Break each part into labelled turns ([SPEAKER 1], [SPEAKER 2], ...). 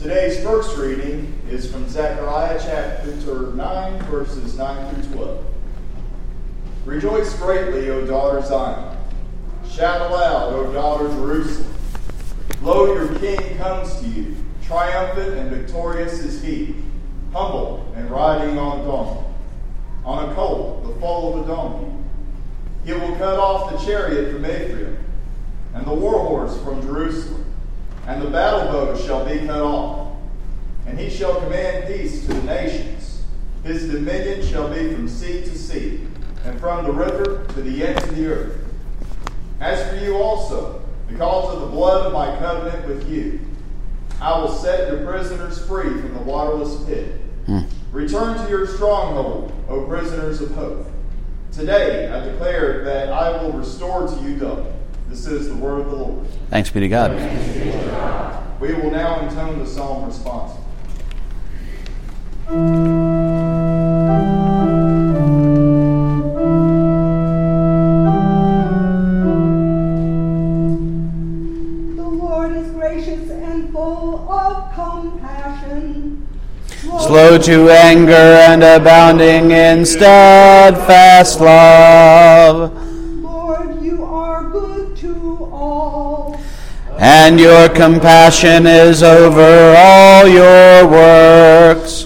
[SPEAKER 1] Today's first reading is from Zechariah chapter 9, verses 9 through 12. Rejoice greatly, O daughter Zion. Shout aloud, O daughter Jerusalem. Lo, your king comes to you. Triumphant and victorious is he, humble and riding on a donkey, on a colt, the foal of a donkey. He will cut off the chariot from Ephraim, and the war horse from Jerusalem and the battle bow shall be cut off. And he shall command peace to the nations. His dominion shall be from sea to sea, and from the river to the ends of the earth. As for you also, because of the blood of my covenant with you, I will set your prisoners free from the waterless pit. Hmm. Return to your stronghold, O prisoners of hope. Today I declare that I will restore to you double. This is the word of the Lord.
[SPEAKER 2] Thanks be to God.
[SPEAKER 1] We will now intone the psalm response.
[SPEAKER 3] The Lord is gracious and full of compassion.
[SPEAKER 2] Slow to anger and abounding in steadfast love and your compassion is over all your works.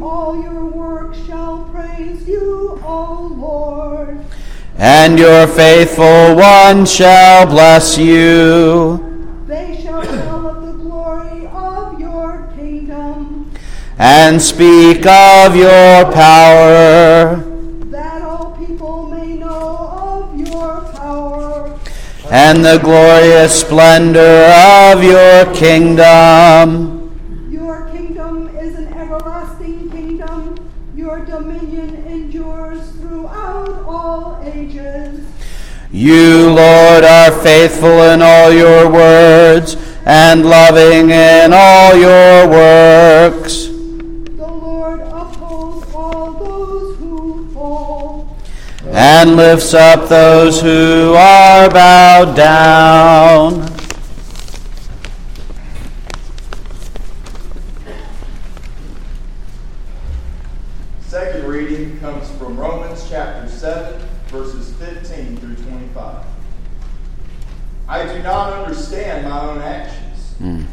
[SPEAKER 3] All your works shall praise you, O Lord.
[SPEAKER 2] And your faithful ones shall bless you.
[SPEAKER 3] They shall tell of the glory of your kingdom.
[SPEAKER 2] And speak of your power and the glorious splendor of your kingdom.
[SPEAKER 3] Your kingdom is an everlasting kingdom. Your dominion endures throughout all ages.
[SPEAKER 2] You, Lord, are faithful in all your words and loving in all your works. And lifts up those who are bowed down.
[SPEAKER 1] Second reading comes from Romans chapter 7, verses 15 through 25. I do not understand my own actions, mm.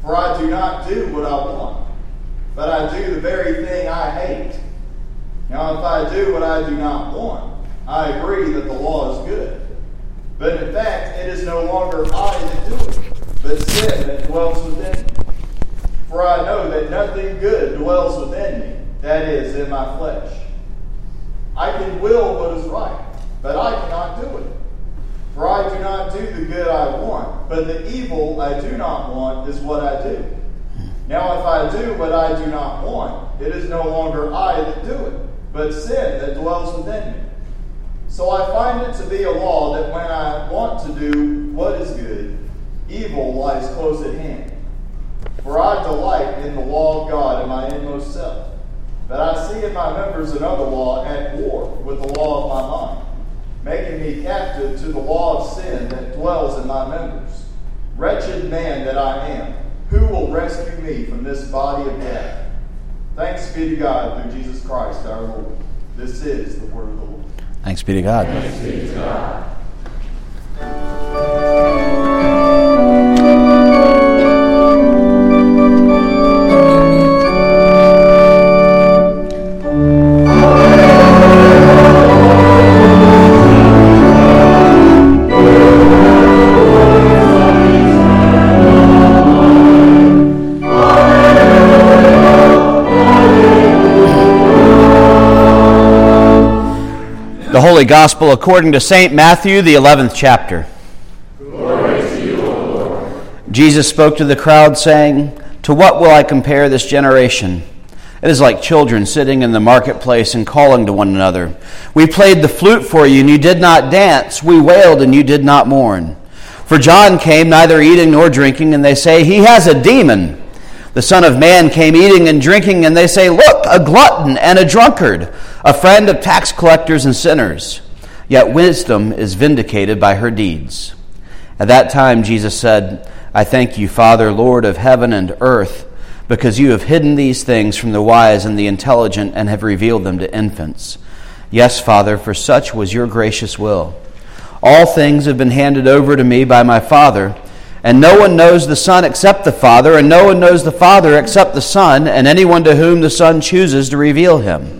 [SPEAKER 1] for I do not do what I want, but I do the very thing I hate. Now, if I do what I do not want, I agree that the law is good. But in fact, it is no longer I that do it, but sin that dwells within me. For I know that nothing good dwells within me, that is, in my flesh. I can will what is right, but I cannot do it. For I do not do the good I want, but the evil I do not want is what I do. Now, if I do what I do not want, it is no longer I that do it but sin that dwells within me. So I find it to be a law that when I want to do what is good, evil lies close at hand. For I delight in the law of God in my inmost self. But I see in my members another law at war with the law of my mind, making me captive to the law of sin that dwells in my members. Wretched man that I am, who will rescue me from this body of death? Thanks be to God through Jesus Christ our Lord. This is the word of the Lord.
[SPEAKER 2] Thanks be to God.
[SPEAKER 1] Thanks be to God.
[SPEAKER 2] The Holy Gospel according to St. Matthew, the 11th chapter.
[SPEAKER 1] You,
[SPEAKER 2] Jesus spoke to the crowd, saying, To what will I compare this generation? It is like children sitting in the marketplace and calling to one another. We played the flute for you, and you did not dance. We wailed, and you did not mourn. For John came neither eating nor drinking, and they say, He has a demon. The Son of Man came eating and drinking, and they say, Look, a glutton and a drunkard, a friend of tax collectors and sinners. Yet wisdom is vindicated by her deeds. At that time, Jesus said, I thank you, Father, Lord of heaven and earth, because you have hidden these things from the wise and the intelligent and have revealed them to infants. Yes, Father, for such was your gracious will. All things have been handed over to me by my Father, and no one knows the Son except the Father, and no one knows the Father except the Son, and anyone to whom the Son chooses to reveal him.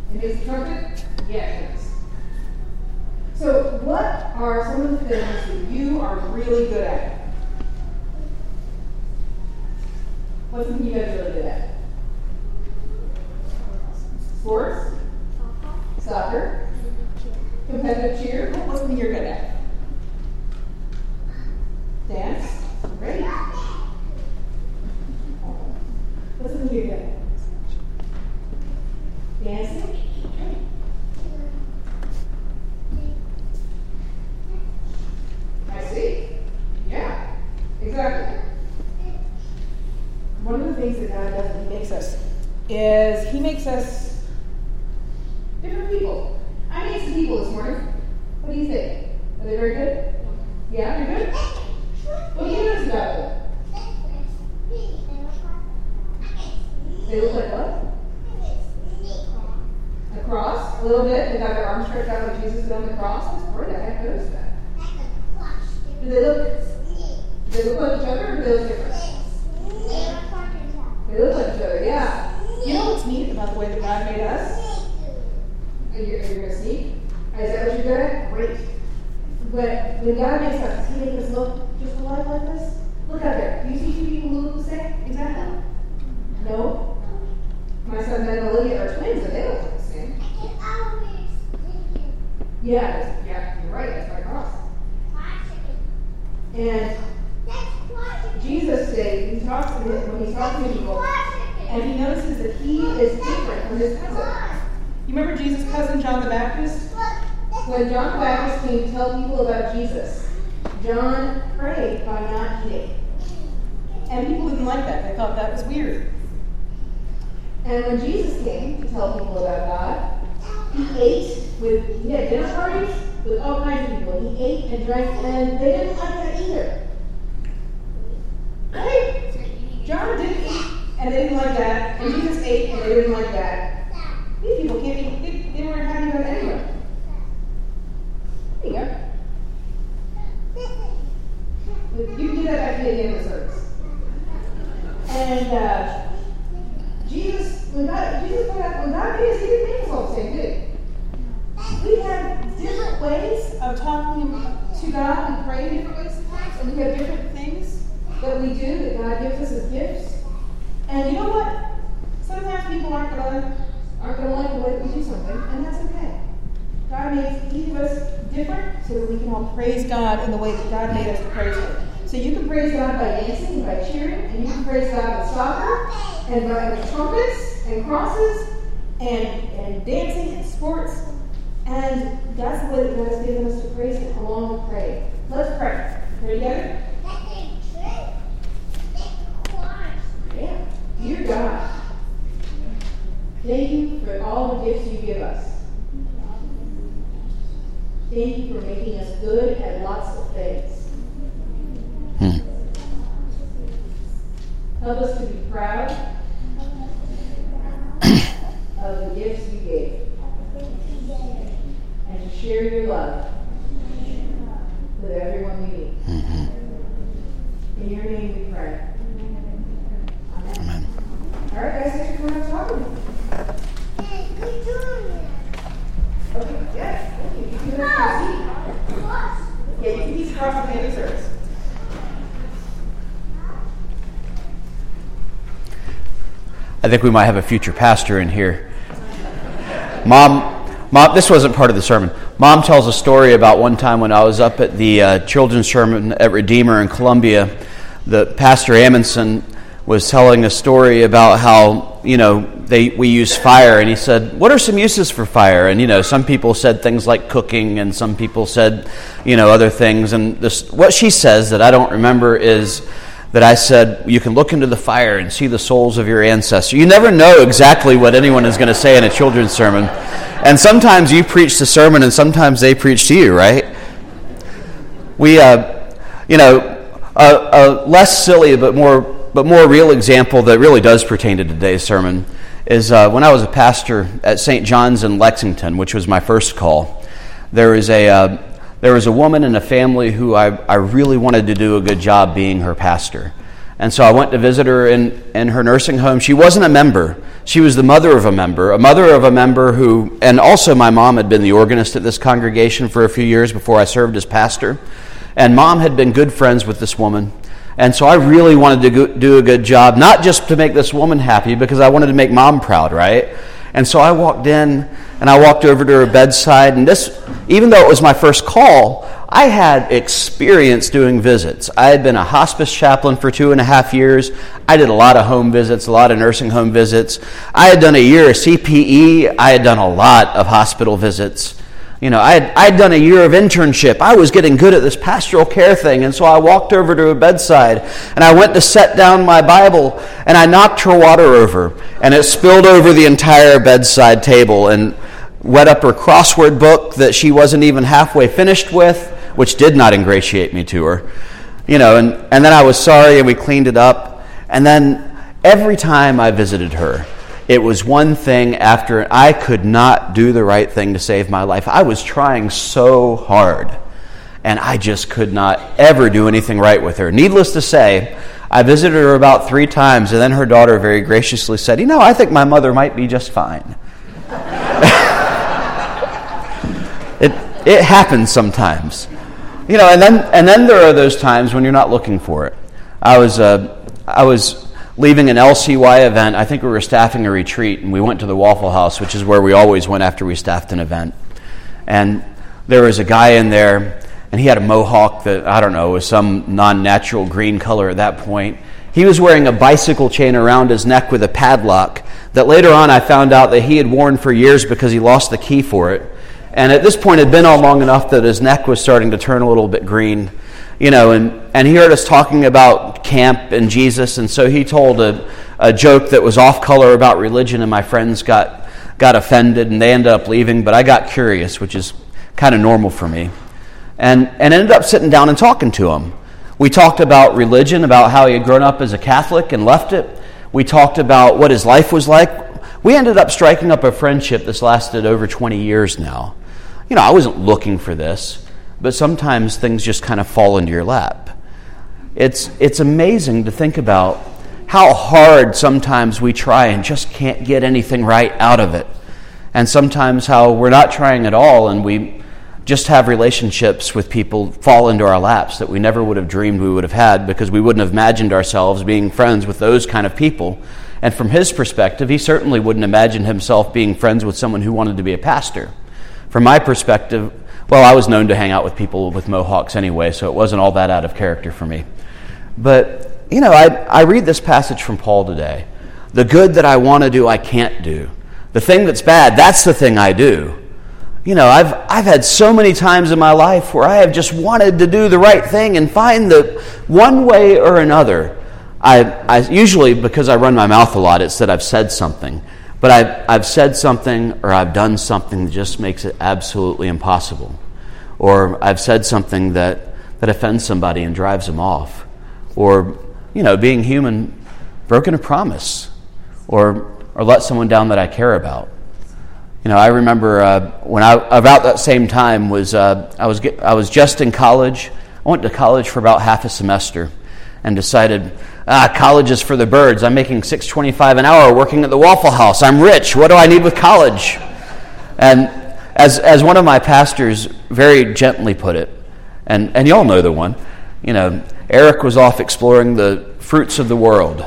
[SPEAKER 4] It makes a trumpet? Yeah. So, what are some of the things that you are really good at? What's something you guys really good at? Sports? Soccer? Competitive cheer? What- What's something you're good at? Dance? Great. What's something you're good at? Dancing? I see. Yeah, exactly. One of the things that God does when He makes us is He makes us different people. I made some people this morning. What do you think? Are they very good? Yeah, you're good? What do you notice about them? They look like what? A cross, a little bit. They got their arms stretched out like Jesus did on the cross. Where the heck notice that? Do they look? Do they look like each other, or do they look different? They look like each other. Yeah. You know what's neat about the way that God made us? Are you, are you going to sneak? Is that what you're at? Great. But when God makes us, He make us look just alike like this? Look out there. Do you see two people who look the same? Exactly. No. My son Olivia are twins, and they don't look the same. Yeah, yeah, you're right. That's my cross. And Jesus said, he talks to him when he's talking to people, and he notices that he is different from his cousin. You remember Jesus' cousin John the Baptist? When John the Baptist came to tell people about Jesus, John prayed by not eating. And people didn't like that. They thought that was weird. And when Jesus came to tell people about God, he ate with, he had dinner parties with all kinds of people. He ate and drank, and they didn't like that either. Right? John didn't eat, and they didn't like that. And Jesus ate, and they didn't like that. These people can't eat, they, they weren't happy about it anyway. There you go. You can do that after the end of the service. And uh, God, Jesus put out, when God made us, He didn't make us the We have different ways of talking to God. We pray in different ways sometimes, and we have different things that we do that God gives us as gifts. And you know what? Sometimes people aren't gonna aren't gonna like the way that we do something, and that's okay. God made each of us different so that we can all praise God in the way that God made us to praise Him. So you can praise God by dancing and by cheering, and you can praise God with soccer and by with trumpets and crosses and, and dancing and sports. And that's the way that God has given us to praise Him along with praying. Let's pray. Pray together? Yeah. Dear God, thank you for all the gifts you give us. Thank you for making us good at lots of things. Hmm. Help us to be proud of the gifts you gave, and to share your love with everyone you meet. Mm-hmm. In your name we pray. Amen. All right, guys, thanks for coming up talking.
[SPEAKER 5] Okay, you.
[SPEAKER 4] You can have your seat. Yeah, you can keep the answers.
[SPEAKER 2] I think we might have a future pastor in here. Mom, Mom, this wasn't part of the sermon. Mom tells a story about one time when I was up at the uh, children's sermon at Redeemer in Columbia. The pastor Amundsen was telling a story about how you know they we use fire, and he said, "What are some uses for fire?" And you know, some people said things like cooking, and some people said, you know, other things. And this, what she says that I don't remember is that I said, You can look into the fire and see the souls of your ancestors. You never know exactly what anyone is going to say in a children's sermon. And sometimes you preach the sermon and sometimes they preach to you, right? We, uh, you know, a, a less silly but more, but more real example that really does pertain to today's sermon is uh, when I was a pastor at St. John's in Lexington, which was my first call. There was a, uh, there was a woman in a family who I, I really wanted to do a good job being her pastor. And so I went to visit her in, in her nursing home. She wasn't a member. She was the mother of a member, a mother of a member who, and also my mom had been the organist at this congregation for a few years before I served as pastor. And mom had been good friends with this woman. And so I really wanted to go, do a good job, not just to make this woman happy, because I wanted to make mom proud, right? And so I walked in and I walked over to her bedside. And this, even though it was my first call, I had experience doing visits. I had been a hospice chaplain for two and a half years. I did a lot of home visits, a lot of nursing home visits. I had done a year of CPE. I had done a lot of hospital visits. You know, I had, I'd done a year of internship. I was getting good at this pastoral care thing. And so I walked over to a bedside and I went to set down my Bible and I knocked her water over and it spilled over the entire bedside table and wet up her crossword book that she wasn't even halfway finished with, which did not ingratiate me to her. You know, and, and then I was sorry and we cleaned it up. And then every time I visited her, it was one thing after I could not do the right thing to save my life. I was trying so hard, and I just could not ever do anything right with her. Needless to say, I visited her about three times, and then her daughter very graciously said, You know, I think my mother might be just fine. It, it happens sometimes. You know, and then, and then there are those times when you're not looking for it. I was, uh, I was leaving an LCY event. I think we were staffing a retreat, and we went to the Waffle House, which is where we always went after we staffed an event. And there was a guy in there, and he had a mohawk that, I don't know, was some non natural green color at that point. He was wearing a bicycle chain around his neck with a padlock that later on I found out that he had worn for years because he lost the key for it. And at this point, had been on long enough that his neck was starting to turn a little bit green you know, and, and he heard us talking about camp and Jesus, and so he told a, a joke that was off color about religion, and my friends got, got offended and they ended up leaving, but I got curious, which is kind of normal for me, and, and ended up sitting down and talking to him. We talked about religion, about how he had grown up as a Catholic and left it. We talked about what his life was like. We ended up striking up a friendship that's lasted over 20 years now. You know, I wasn't looking for this but sometimes things just kind of fall into your lap. It's, it's amazing to think about how hard sometimes we try and just can't get anything right out of it. And sometimes how we're not trying at all and we just have relationships with people fall into our laps that we never would have dreamed we would have had because we wouldn't have imagined ourselves being friends with those kind of people. And from his perspective, he certainly wouldn't imagine himself being friends with someone who wanted to be a pastor. From my perspective, well, I was known to hang out with people with mohawks anyway, so it wasn't all that out of character for me. But, you know, I, I read this passage from Paul today. The good that I want to do, I can't do. The thing that's bad, that's the thing I do. You know, I've, I've had so many times in my life where I have just wanted to do the right thing and find the one way or another. I, I usually, because I run my mouth a lot, it's that I've said something. But I've, I've said something or I've done something that just makes it absolutely impossible. Or I've said something that, that offends somebody and drives them off. Or, you know, being human, broken a promise. Or, or let someone down that I care about. You know, I remember uh, when I, about that same time, was, uh, I, was get, I was just in college. I went to college for about half a semester and decided ah, college is for the birds. I'm making 625 an hour working at the Waffle House. I'm rich. What do I need with college? And as, as one of my pastors very gently put it, And, and y'all know the one. You know, Eric was off exploring the fruits of the world.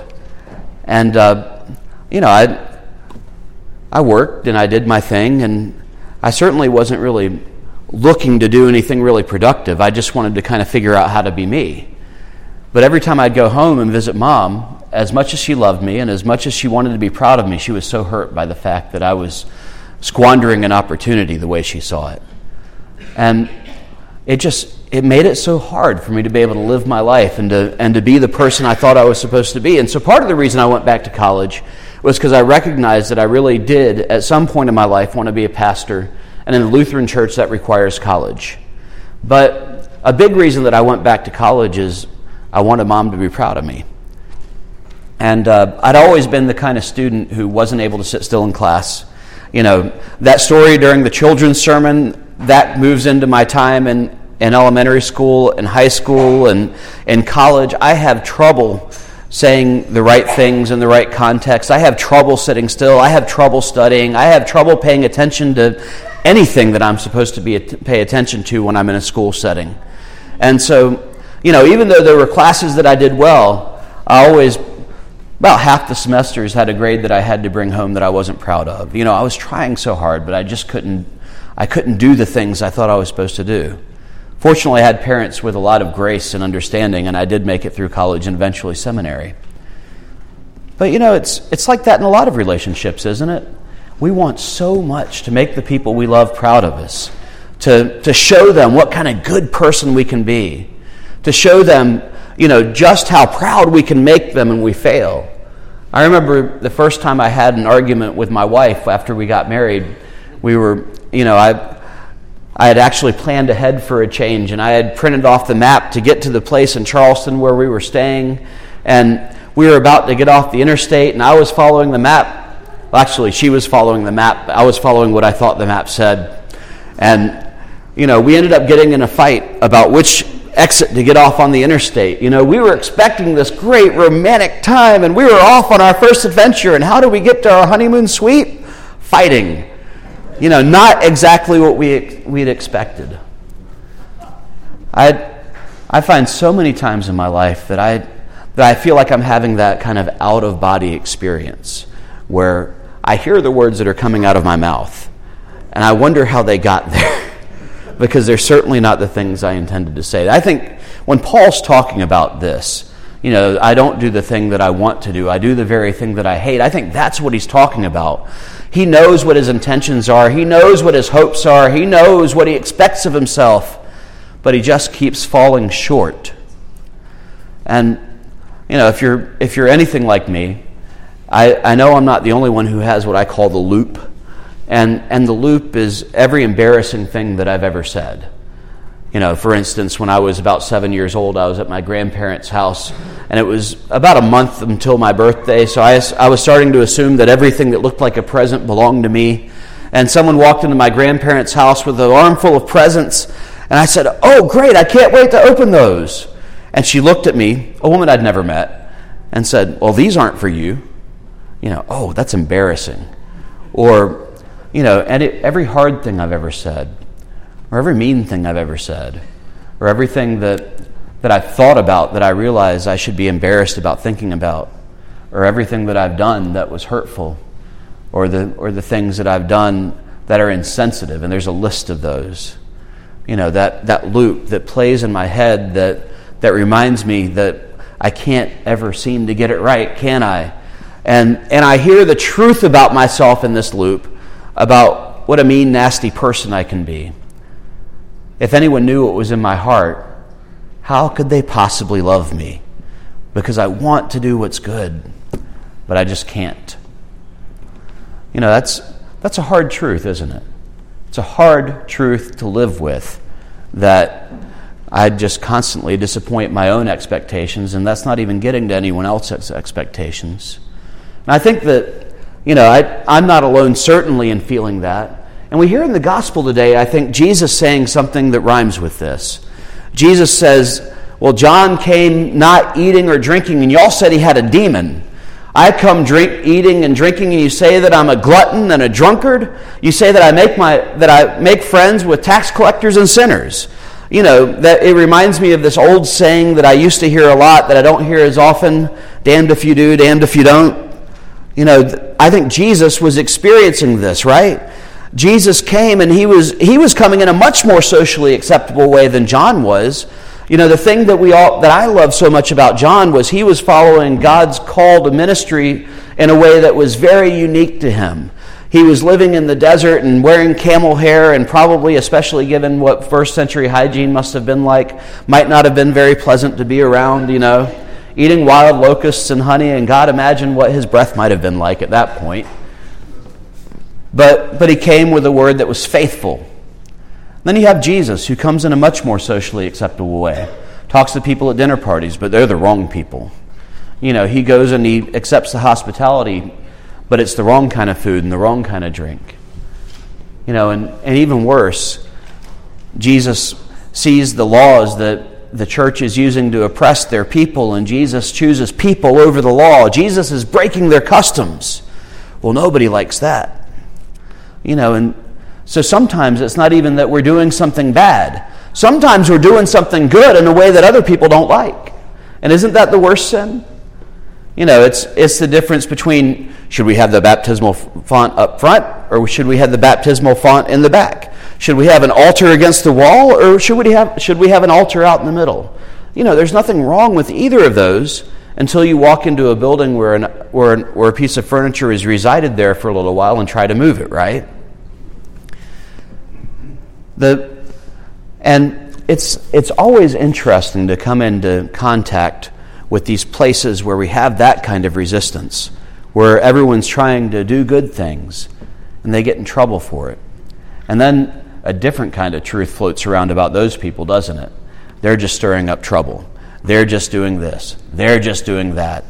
[SPEAKER 2] And, uh, you know, I, I worked and I did my thing, and I certainly wasn't really looking to do anything really productive. I just wanted to kind of figure out how to be me. But every time I'd go home and visit mom, as much as she loved me and as much as she wanted to be proud of me, she was so hurt by the fact that I was squandering an opportunity the way she saw it. And it just it made it so hard for me to be able to live my life and to and to be the person I thought I was supposed to be. And so part of the reason I went back to college was because I recognized that I really did at some point in my life want to be a pastor and in a Lutheran church that requires college. But a big reason that I went back to college is I wanted mom to be proud of me. And uh, I'd always been the kind of student who wasn't able to sit still in class. You know, that story during the children's sermon, that moves into my time in, in elementary school and high school and in college. I have trouble saying the right things in the right context. I have trouble sitting still. I have trouble studying. I have trouble paying attention to anything that I'm supposed to be pay attention to when I'm in a school setting. And so you know, even though there were classes that I did well, I always, about half the semesters, had a grade that I had to bring home that I wasn't proud of. You know, I was trying so hard, but I just couldn't, I couldn't do the things I thought I was supposed to do. Fortunately, I had parents with a lot of grace and understanding, and I did make it through college and eventually seminary. But you know, it's, it's like that in a lot of relationships, isn't it? We want so much to make the people we love proud of us, to, to show them what kind of good person we can be to show them, you know, just how proud we can make them when we fail. I remember the first time I had an argument with my wife after we got married. We were, you know, I, I had actually planned ahead for a change, and I had printed off the map to get to the place in Charleston where we were staying. And we were about to get off the interstate, and I was following the map. Well, actually, she was following the map. I was following what I thought the map said. And, you know, we ended up getting in a fight about which exit to get off on the interstate. You know, we were expecting this great romantic time and we were off on our first adventure. And how do we get to our honeymoon suite? Fighting. You know, not exactly what we, we'd expected. I, I find so many times in my life that I, that I feel like I'm having that kind of out of body experience where I hear the words that are coming out of my mouth and I wonder how they got there because they're certainly not the things I intended to say. I think when Paul's talking about this, you know, I don't do the thing that I want to do, I do the very thing that I hate. I think that's what he's talking about. He knows what his intentions are, he knows what his hopes are, he knows what he expects of himself, but he just keeps falling short. And, you know, if you're, if you're anything like me, I, I know I'm not the only one who has what I call the loop and, and the loop is every embarrassing thing that I've ever said. You know, for instance, when I was about seven years old, I was at my grandparents' house, and it was about a month until my birthday, so I, I was starting to assume that everything that looked like a present belonged to me. And someone walked into my grandparents' house with an armful of presents, and I said, Oh, great, I can't wait to open those. And she looked at me, a woman I'd never met, and said, Well, these aren't for you. You know, oh, that's embarrassing. Or, you know, every hard thing I've ever said, or every mean thing I've ever said, or everything that, that I've thought about that I realize I should be embarrassed about thinking about, or everything that I've done that was hurtful, or the, or the things that I've done that are insensitive, and there's a list of those. You know, that, that loop that plays in my head that, that reminds me that I can't ever seem to get it right, can I? And, and I hear the truth about myself in this loop, about what a mean, nasty person I can be. If anyone knew what was in my heart, how could they possibly love me? Because I want to do what's good, but I just can't. You know, that's, that's a hard truth, isn't it? It's a hard truth to live with that I just constantly disappoint my own expectations, and that's not even getting to anyone else's expectations. And I think that you know, I, I'm not alone, certainly, in feeling that. And we hear in the gospel today, I think, Jesus saying something that rhymes with this. Jesus says, Well, John came not eating or drinking, and y'all said he had a demon. I come drink, eating and drinking, and you say that I'm a glutton and a drunkard. You say that I make my that I make friends with tax collectors and sinners. you know, that it reminds me of this old saying that I used to hear a lot that I don't hear as often damned if you do, damned if you don't. You know, I think Jesus was experiencing this, right? Jesus came and he was, he was coming in a much more socially acceptable way than John was. You know, the thing that we all that I love so much about John was he was following God's call to ministry in a way that was very unique to him. He was living in the desert and wearing camel hair, and probably, especially given what first century hygiene must have been like, might not have been very pleasant to be around, you know, eating wild locusts and honey, and God imagined what his breath might have been like at that point. But, but he came with a word that was faithful. Then you have Jesus, who comes in a much more socially acceptable way. Talks to people at dinner parties, but they're the wrong people. You know, he goes and he accepts the hospitality but it's the wrong kind of food and the wrong kind of drink. You know, and, and even worse, Jesus sees the laws that the church is using to oppress their people, and Jesus chooses people over the law. Jesus is breaking their customs. Well, nobody likes that. You know, and so sometimes it's not even that we're doing something bad. Sometimes we're doing something good in a way that other people don't like. And isn't that the worst sin? You know, it's, it's the difference between should we have the baptismal font up front or should we have the baptismal font in the back? Should we have an altar against the wall or should we have, should we have an altar out in the middle? You know, there's nothing wrong with either of those until you walk into a building where, an, where, an, where a piece of furniture is resided there for a little while and try to move it, right? The, and it's, it's always interesting to come into contact with these places where we have that kind of resistance, where everyone's trying to do good things and they get in trouble for it. And then a different kind of truth floats around about those people, doesn't it? They're just stirring up trouble. They're just doing this. They're just doing that.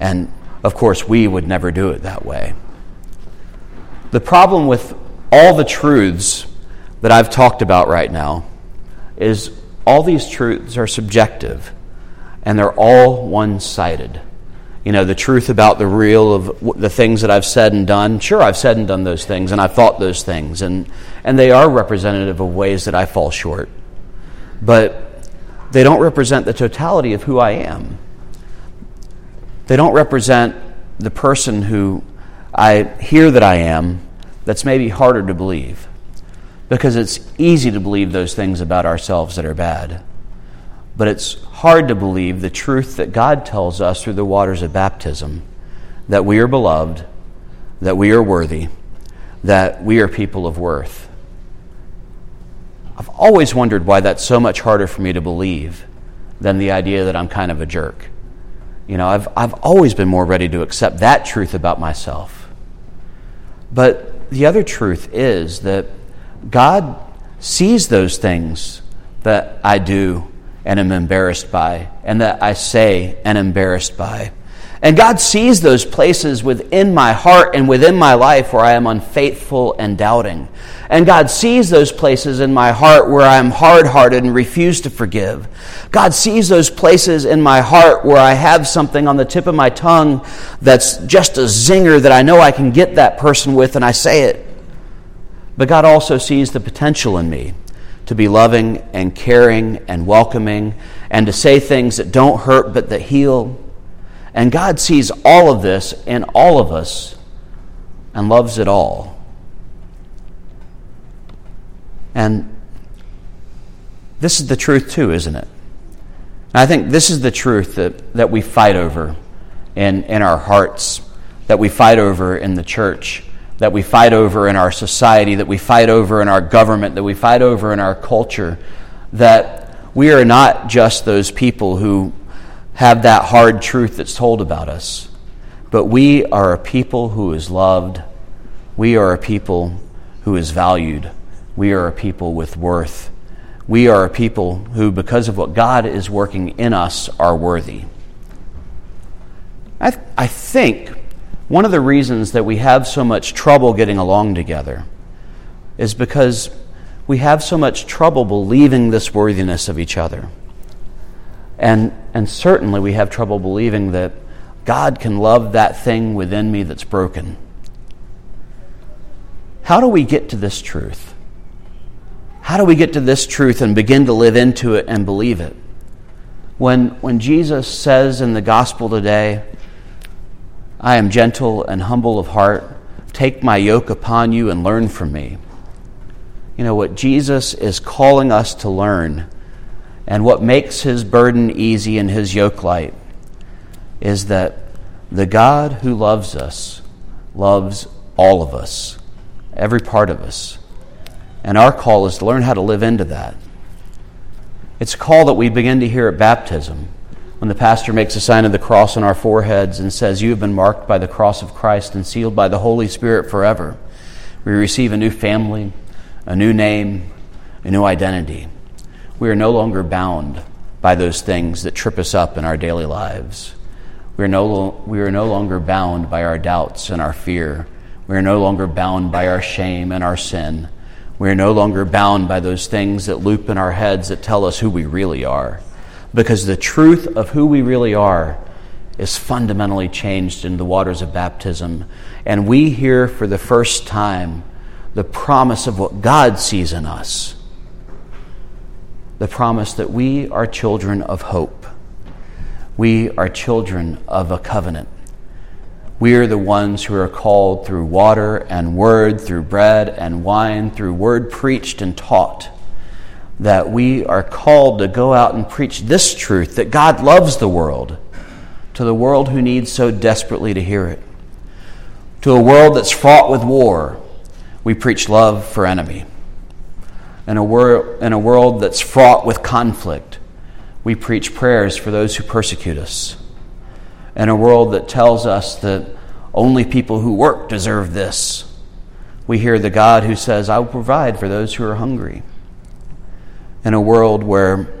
[SPEAKER 2] And of course, we would never do it that way. The problem with all the truths that I've talked about right now is all these truths are subjective and they're all one sided. You know, the truth about the real of the things that I've said and done. Sure, I've said and done those things, and I've thought those things, and, and they are representative of ways that I fall short. But they don't represent the totality of who I am. They don't represent the person who I hear that I am that's maybe harder to believe. Because it's easy to believe those things about ourselves that are bad. But it's hard to believe the truth that God tells us through the waters of baptism that we are beloved, that we are worthy, that we are people of worth. I've always wondered why that's so much harder for me to believe than the idea that I'm kind of a jerk. You know, I've, I've always been more ready to accept that truth about myself. But the other truth is that God sees those things that I do and am embarrassed by, and that I say and embarrassed by. And God sees those places within my heart and within my life where I am unfaithful and doubting. And God sees those places in my heart where I am hard hearted and refuse to forgive. God sees those places in my heart where I have something on the tip of my tongue that's just a zinger that I know I can get that person with, and I say it. But God also sees the potential in me to be loving and caring and welcoming and to say things that don't hurt but that heal. And God sees all of this in all of us and loves it all. And this is the truth, too, isn't it? I think this is the truth that, that we fight over in, in our hearts, that we fight over in the church that we fight over in our society, that we fight over in our government, that we fight over in our culture, that we are not just those people who have that hard truth that's told about us, but we are a people who is loved. We are a people who is valued. We are a people with worth. We are a people who, because of what God is working in us, are worthy. I, th- I think one of the reasons that we have so much trouble getting along together is because we have so much trouble believing this worthiness of each other. And, and certainly we have trouble believing that God can love that thing within me that's broken. How do we get to this truth? how do we get to this truth and begin to live into it and believe it? When, when Jesus says in the gospel today, I am gentle and humble of heart, take my yoke upon you and learn from me. You know, what Jesus is calling us to learn and what makes his burden easy and his yoke light is that the God who loves us loves all of us, every part of us. And our call is to learn how to live into that. It's a call that we begin to hear at baptism when the pastor makes a sign of the cross on our foreheads and says, You have been marked by the cross of Christ and sealed by the Holy Spirit forever. We receive a new family, a new name, a new identity. We are no longer bound by those things that trip us up in our daily lives. We are no, we are no longer bound by our doubts and our fear. We are no longer bound by our shame and our sin. We are no longer bound by those things that loop in our heads that tell us who we really are. Because the truth of who we really are is fundamentally changed in the waters of baptism. And we hear for the first time the promise of what God sees in us the promise that we are children of hope. We are children of a covenant. We are the ones who are called through water and word, through bread and wine, through word preached and taught. That we are called to go out and preach this truth that God loves the world to the world who needs so desperately to hear it. To a world that's fraught with war, we preach love for enemy. In a, wor- in a world that's fraught with conflict, we preach prayers for those who persecute us in a world that tells us that only people who work deserve this. We hear the God who says, I will provide for those who are hungry. In a world where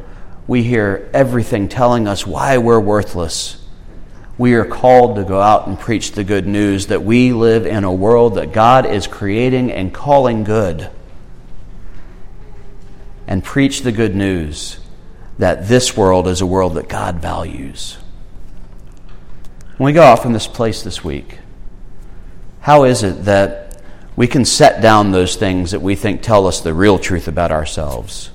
[SPEAKER 2] we hear everything telling us why we're worthless, we are called to go out and preach the good news that we live in a world that God is creating and calling good. And preach the good news that this world is a world that God values. When we go out from this place this week, how is it that we can set down those things that we think tell us the real truth about ourselves?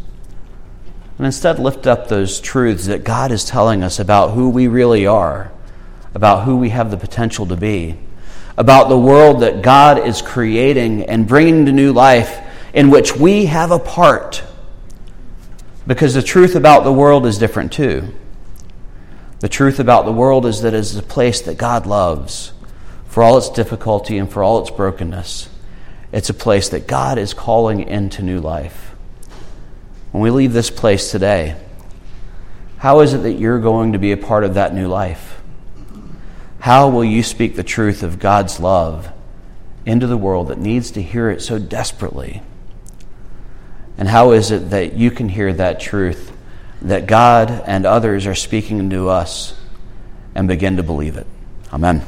[SPEAKER 2] And instead lift up those truths that God is telling us about who we really are, about who we have the potential to be, about the world that God is creating and bringing to new life in which we have a part. Because the truth about the world is different too. The truth about the world is that it is a place that God loves for all its difficulty and for all its brokenness. It's a place that God is calling into new life. When we leave this place today, how is it that you're going to be a part of that new life? How will you speak the truth of God's love into the world that needs to hear it so desperately? And how is it that you can hear that truth that God and others are speaking to us and begin to believe it. Amen.